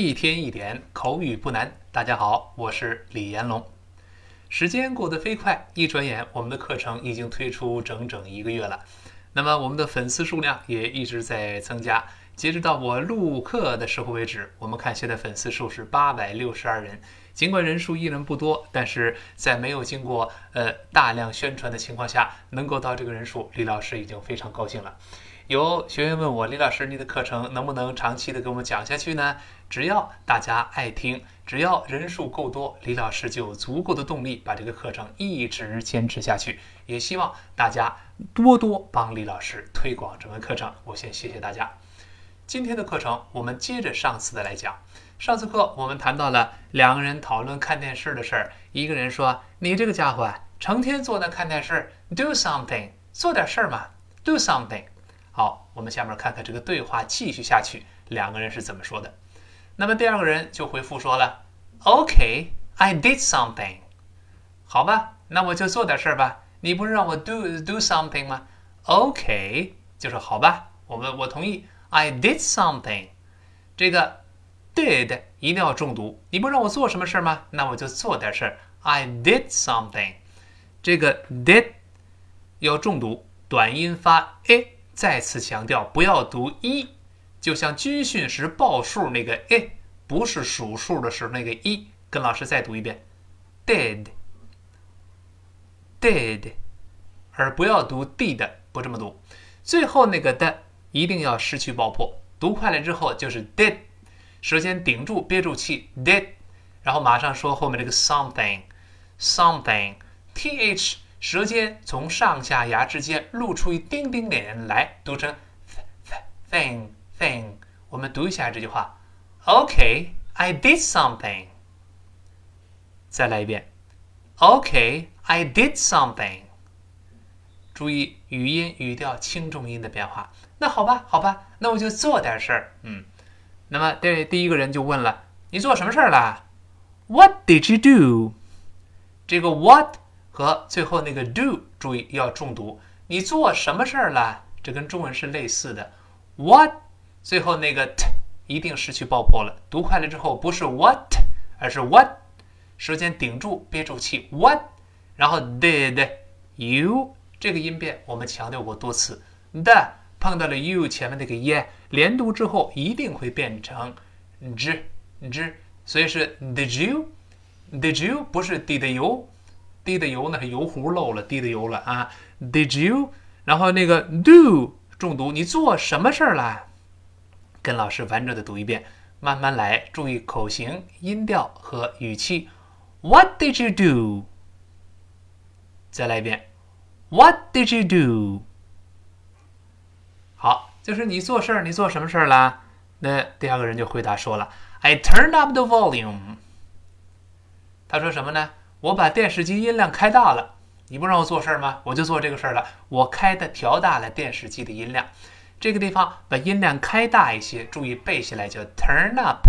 一天一点口语不难。大家好，我是李延龙。时间过得飞快，一转眼我们的课程已经推出整整一个月了。那么我们的粉丝数量也一直在增加。截止到我录课的时候为止，我们看现在粉丝数是八百六十二人。尽管人数依然不多，但是在没有经过呃大量宣传的情况下，能够到这个人数，李老师已经非常高兴了。有学员问我，李老师，你的课程能不能长期的给我们讲下去呢？只要大家爱听，只要人数够多，李老师就有足够的动力把这个课程一直坚持下去。也希望大家多多帮李老师推广这门课程。我先谢谢大家。今天的课程我们接着上次的来讲。上次课我们谈到了两个人讨论看电视的事儿。一个人说：“你这个家伙啊，成天坐那看电视，do something，做点事儿嘛，do something。”我们下面看看这个对话继续下去，两个人是怎么说的。那么第二个人就回复说了：“OK，I did something。”好吧，那我就做点事儿吧。你不是让我 do do something 吗？OK，就说好吧，我们我同意。I did something。这个。did 一定要重读，你不让我做什么事儿吗？那我就做点事儿。I did something。这个 did 要重读，短音发 a。再次强调，不要读一，就像军训时报数那个 a，不是数数的时候那个一。跟老师再读一遍，did，did，而不要读 did，不这么读。最后那个的一定要失去爆破，读快了之后就是 did。舌尖顶住，憋住气，did，然后马上说后面这个 something，something，th，舌尖从上下牙之间露出一丁丁点来，读成 thing，thing。我们读一下这句话，OK，I did something。再来一遍，OK，I did something。注意语音语调轻重音的变化。那好吧，好吧，那我就做点事儿，嗯。那么，这第一个人就问了：“你做什么事儿了？”What did you do？这个 what 和最后那个 do，注意要重读。你做什么事儿了？这跟中文是类似的。What 最后那个 t 一定失去爆破了。读快了之后，不是 what，而是 what，舌尖顶住，憋住气。What，然后 did you 这个音变我们强调过多次。The 碰到了 you 前面那个 ye。连读之后一定会变成 z z，所以是 did you，did you 不是 did you 那是油呢，油壶漏了滴的油了啊，did you，然后那个 do 重读，你做什么事儿了？跟老师完整的读一遍，慢慢来，注意口型、音调和语气。What did you do？再来一遍，What did you do？好。就是你做事儿，你做什么事儿啦？那第二个人就回答说了：“I turned up the volume。”他说什么呢？我把电视机音量开大了。你不让我做事儿吗？我就做这个事儿了。我开的调大了电视机的音量。这个地方把音量开大一些，注意背下来叫 turn up。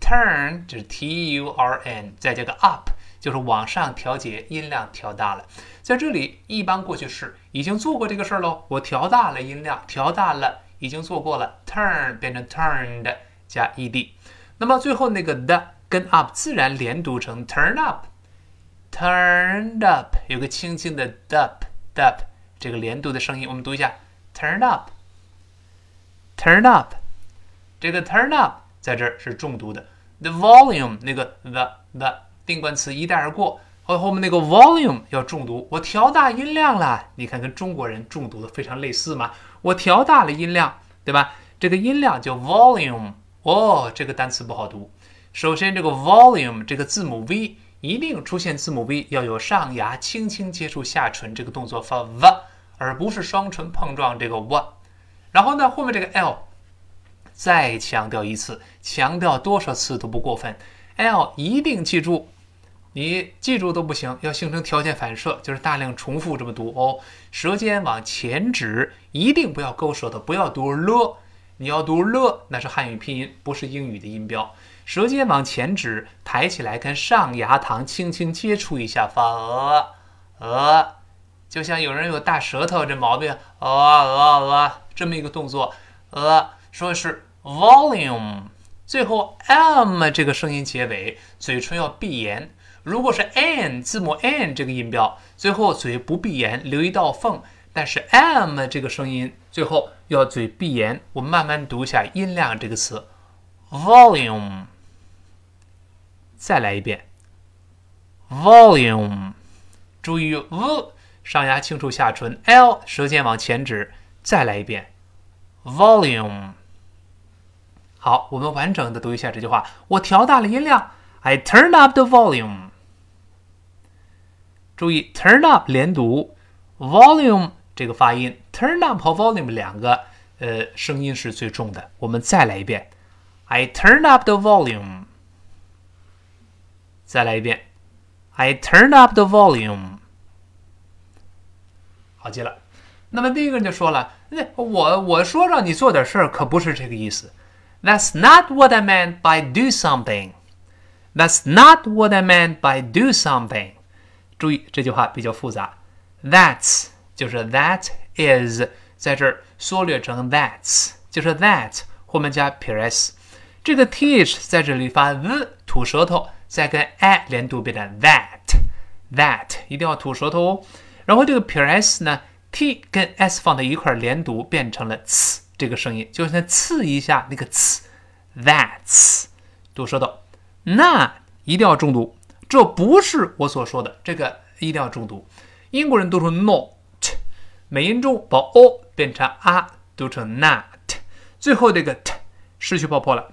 turn 就是 t u r n，再加个 up，就是往上调节音量，调大了。在这里一般过去式已经做过这个事儿喽。我调大了音量，调大了。已经做过了，turn 变成 turned 加 ed，那么最后那个的跟 up 自然连读成 turn up Turned up 有个轻轻的 dup，dup 这个连读的声音，我们读一下 turn up，turn up，这个 turn up 在这儿是重读的，the volume 那个 the the 定冠词一带而过，和后面那个 volume 要重读，我调大音量了，你看跟中国人重读的非常类似嘛？我调大了音量，对吧？这个音量叫 volume。哦，这个单词不好读。首先，这个 volume 这个字母 v 一定出现字母 v，要有上牙轻轻接触下唇这个动作发 v，而不是双唇碰撞这个 w。然后呢，后面这个 l 再强调一次，强调多少次都不过分。l 一定记住。你记住都不行，要形成条件反射，就是大量重复这么读哦。舌尖往前指，一定不要勾舌头，不要读了。你要读了，那是汉语拼音，不是英语的音标。舌尖往前指，抬起来跟上牙膛轻轻接触一下，发呃呃，就像有人有大舌头这毛病，呃呃呃，这么一个动作，呃，说是 volume 最后 m 这个声音结尾，嘴唇要闭严。如果是 n 字母 n 这个音标，最后嘴不闭严，留一道缝。但是 m 这个声音最后要嘴闭严。我们慢慢读一下音量这个词，volume。再来一遍，volume。注意 v 上牙轻触下唇，l 舌尖往前指。再来一遍，volume。好，我们完整的读一下这句话。我调大了音量，I turn up the volume。注意，turn up 连读，volume。这个发音，turn up 和 volume 两个呃声音是最重的。我们再来一遍，I turn up the volume。再来一遍，I turned up the volume。好极了。那么第一个人就说了，那我我说让你做点事儿，可不是这个意思。That's not what I meant by do something. That's not what I meant by do something. 注意这句话比较复杂，That's。就是 that is 在这儿缩略成 that's，就是 that 后面加 ps，这个 th 在这里发 z 吐舌头，再跟 a 连读变成 that that 一定要吐舌头哦。然后这个撇 s 呢，t 跟 s 放在一块儿连读变成了呲这个声音，就像刺一下那个呲 that's 读舌头，那一定要重读，这不是我所说的，这个一定要重读。英国人读成 not，。美音中把 o 变成 a，读成 not，最后这个 t 失去爆破了，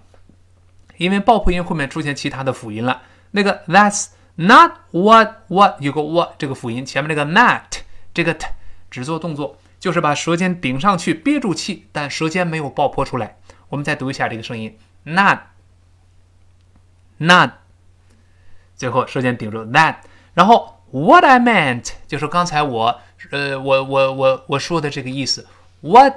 因为爆破音后面出现其他的辅音了。那个 that's not what what 有个 what 这个辅音，前面那个 not 这个 t 只做动作，就是把舌尖顶上去憋住气，但舌尖没有爆破出来。我们再读一下这个声音，not not，最后舌尖顶住 that，然后 what I meant 就是刚才我。呃，我我我我说的这个意思，what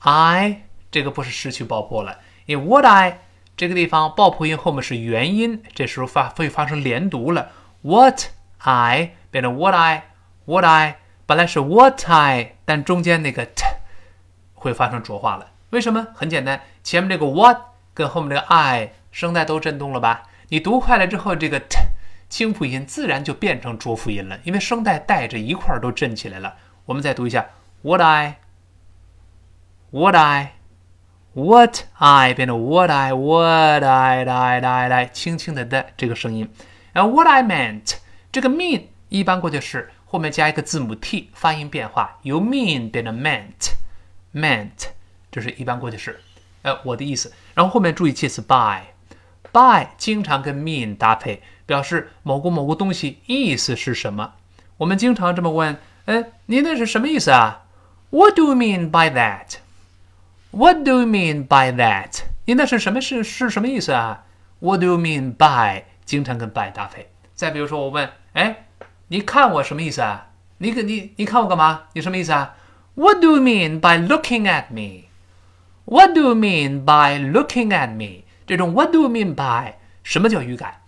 I 这个不是失去爆破了，因为 what I 这个地方爆破音后面是元音，这时候发会发生连读了，what I 变成 what I what I 本来是 what I，但中间那个 t 会发生浊化了，为什么？很简单，前面这个 what 跟后面这个 I 声带都震动了吧？你读快了之后，这个 t。清辅音自然就变成浊辅音了，因为声带带着一块儿都震起来了。我们再读一下，what I，what I What I 变成 what I，what I，来来来，轻轻的的这个声音。然后 what I meant，这个 mean 一般过去式后面加一个字母 t，发音变化由 mean 变成 meant，meant，这是一般过去式。呃，我的意思。然后后面注意介词 by，by 经常跟 mean 搭配。表示某个某个东西意思是什么？我们经常这么问：哎，你那是什么意思啊？What do you mean by that? What do you mean by that? 你那是什么是是什么意思啊？What do you mean by 经常跟 by 搭配。再比如说，我问：哎，你看我什么意思啊？你你你看我干嘛？你什么意思啊？What do you mean by looking at me? What do you mean by looking at me? 这种 What do you mean by 什么叫语感？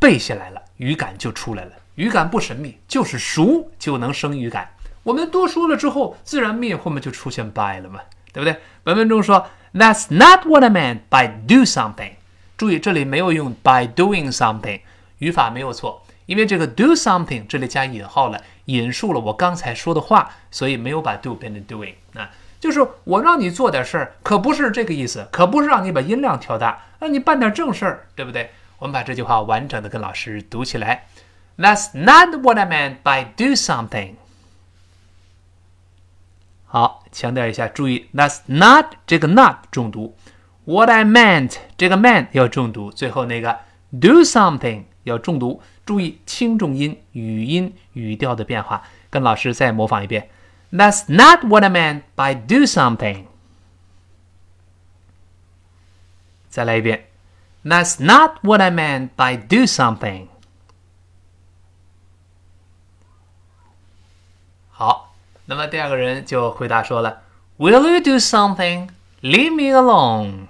背下来了，语感就出来了。语感不神秘，就是熟就能生语感。我们多说了之后，自然面后面就出现 by 了嘛，对不对？本文中说，That's not what I meant by do something。注意这里没有用 by doing something，语法没有错，因为这个 do something 这里加引号了，引述了我刚才说的话，所以没有把 do 变成 doing 啊。就是我让你做点事儿，可不是这个意思，可不是让你把音量调大，让你办点正事儿，对不对？我们把这句话完整的跟老师读起来。That's not what I meant by do something。好，强调一下，注意，That's not 这个 not 重读，What I meant 这个 meant 要重读，最后那个 do something 要重读。注意轻重音、语音、语调的变化。跟老师再模仿一遍。That's not what I meant by do something。再来一遍。That's not what I meant by do something。好， 那么第二个人就回答说了：“Will you do something? Leave me alone。”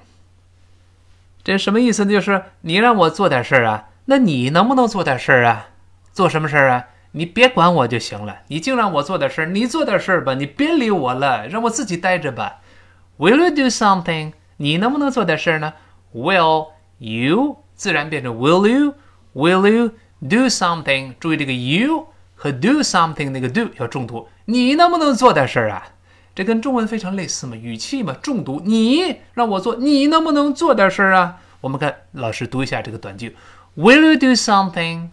这什么意思呢？就是你让我做点事儿啊，那你能不能做点事儿啊？做什么事儿啊？你别管我就行了。你净让我做点事儿，你做点事儿吧，你别理我了，让我自己待着吧。Will you do something？你能不能做点事儿呢？Will you 自然变成 Will you? Will you do something? 注意这个 you 和 do something 那个 do 要重读。你能不能做点事儿啊？这跟中文非常类似嘛，语气嘛，重读。你让我做，你能不能做点事儿啊？我们看老师读一下这个短句：Will you do something?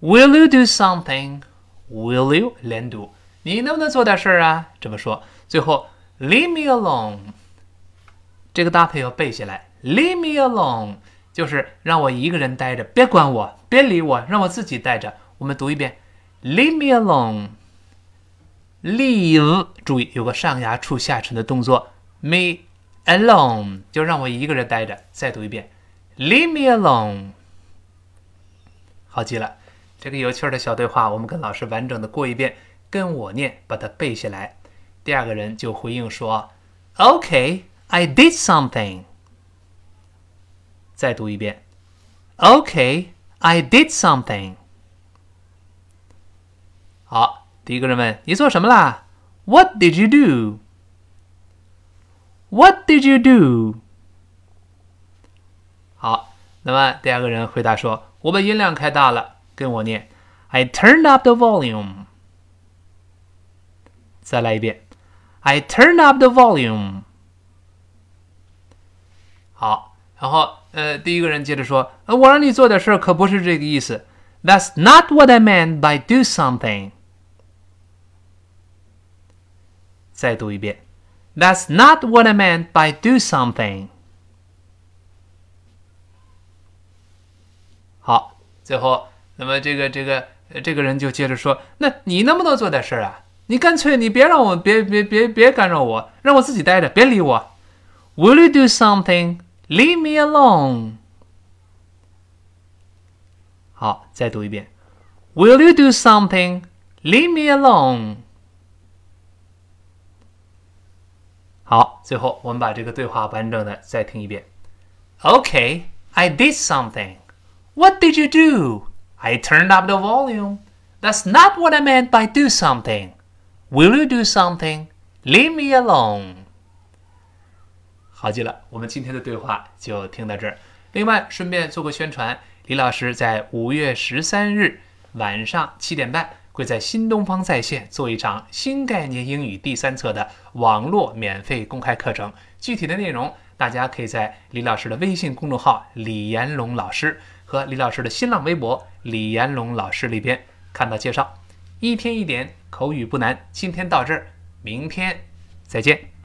Will you do something? Will you 连读？你能不能做点事儿啊？这么说。最后，Leave me alone。这个搭配要背下来。Leave me alone 就是让我一个人待着，别管我，别理我，让我自己待着。我们读一遍：Leave me alone。Leave，注意有个上牙触下唇的动作。Me alone 就让我一个人待着。再读一遍：Leave me alone。好极了，这个有趣的小对话，我们跟老师完整的过一遍，跟我念，把它背下来。第二个人就回应说：“Okay, I did something。”再读一遍：“Okay, I did something。”好，第一个人问：“你做什么啦？”“What did you do？” “What did you do？” 好，那么第二个人回答说：“我把音量开大了。”跟我念：“I turned up the volume。”再来一遍。I turned up the volume。好，然后呃，第一个人接着说：“呃，我让你做点事，可不是这个意思。That's not what I meant by do something。”再读一遍：“That's not what I meant by do something。”好，最后，那么这个这个这个人就接着说：“那你能不能做点事儿啊？”你干脆你别让我别别别别干扰我，让我自己待着，别理我。Will you do something? Leave me alone. 好，再读一遍。Will you do something? Leave me alone. 好，最后我们把这个对话完整的再听一遍。Okay, I did something. What did you do? I turned up the volume. That's not what I meant by do something. Will you do something? Leave me alone. 好极了，我们今天的对话就听到这儿。另外，顺便做个宣传，李老师在五月十三日晚上七点半 会在新东方在线做一场新概念英语第三册的网络免费公开课程。具体的内容，大家可以在李老师的微信公众号“李延龙老师”和李老师的新浪微博“李延龙老师”里边看到介绍。一天一点。口语不难，今天到这儿，明天再见。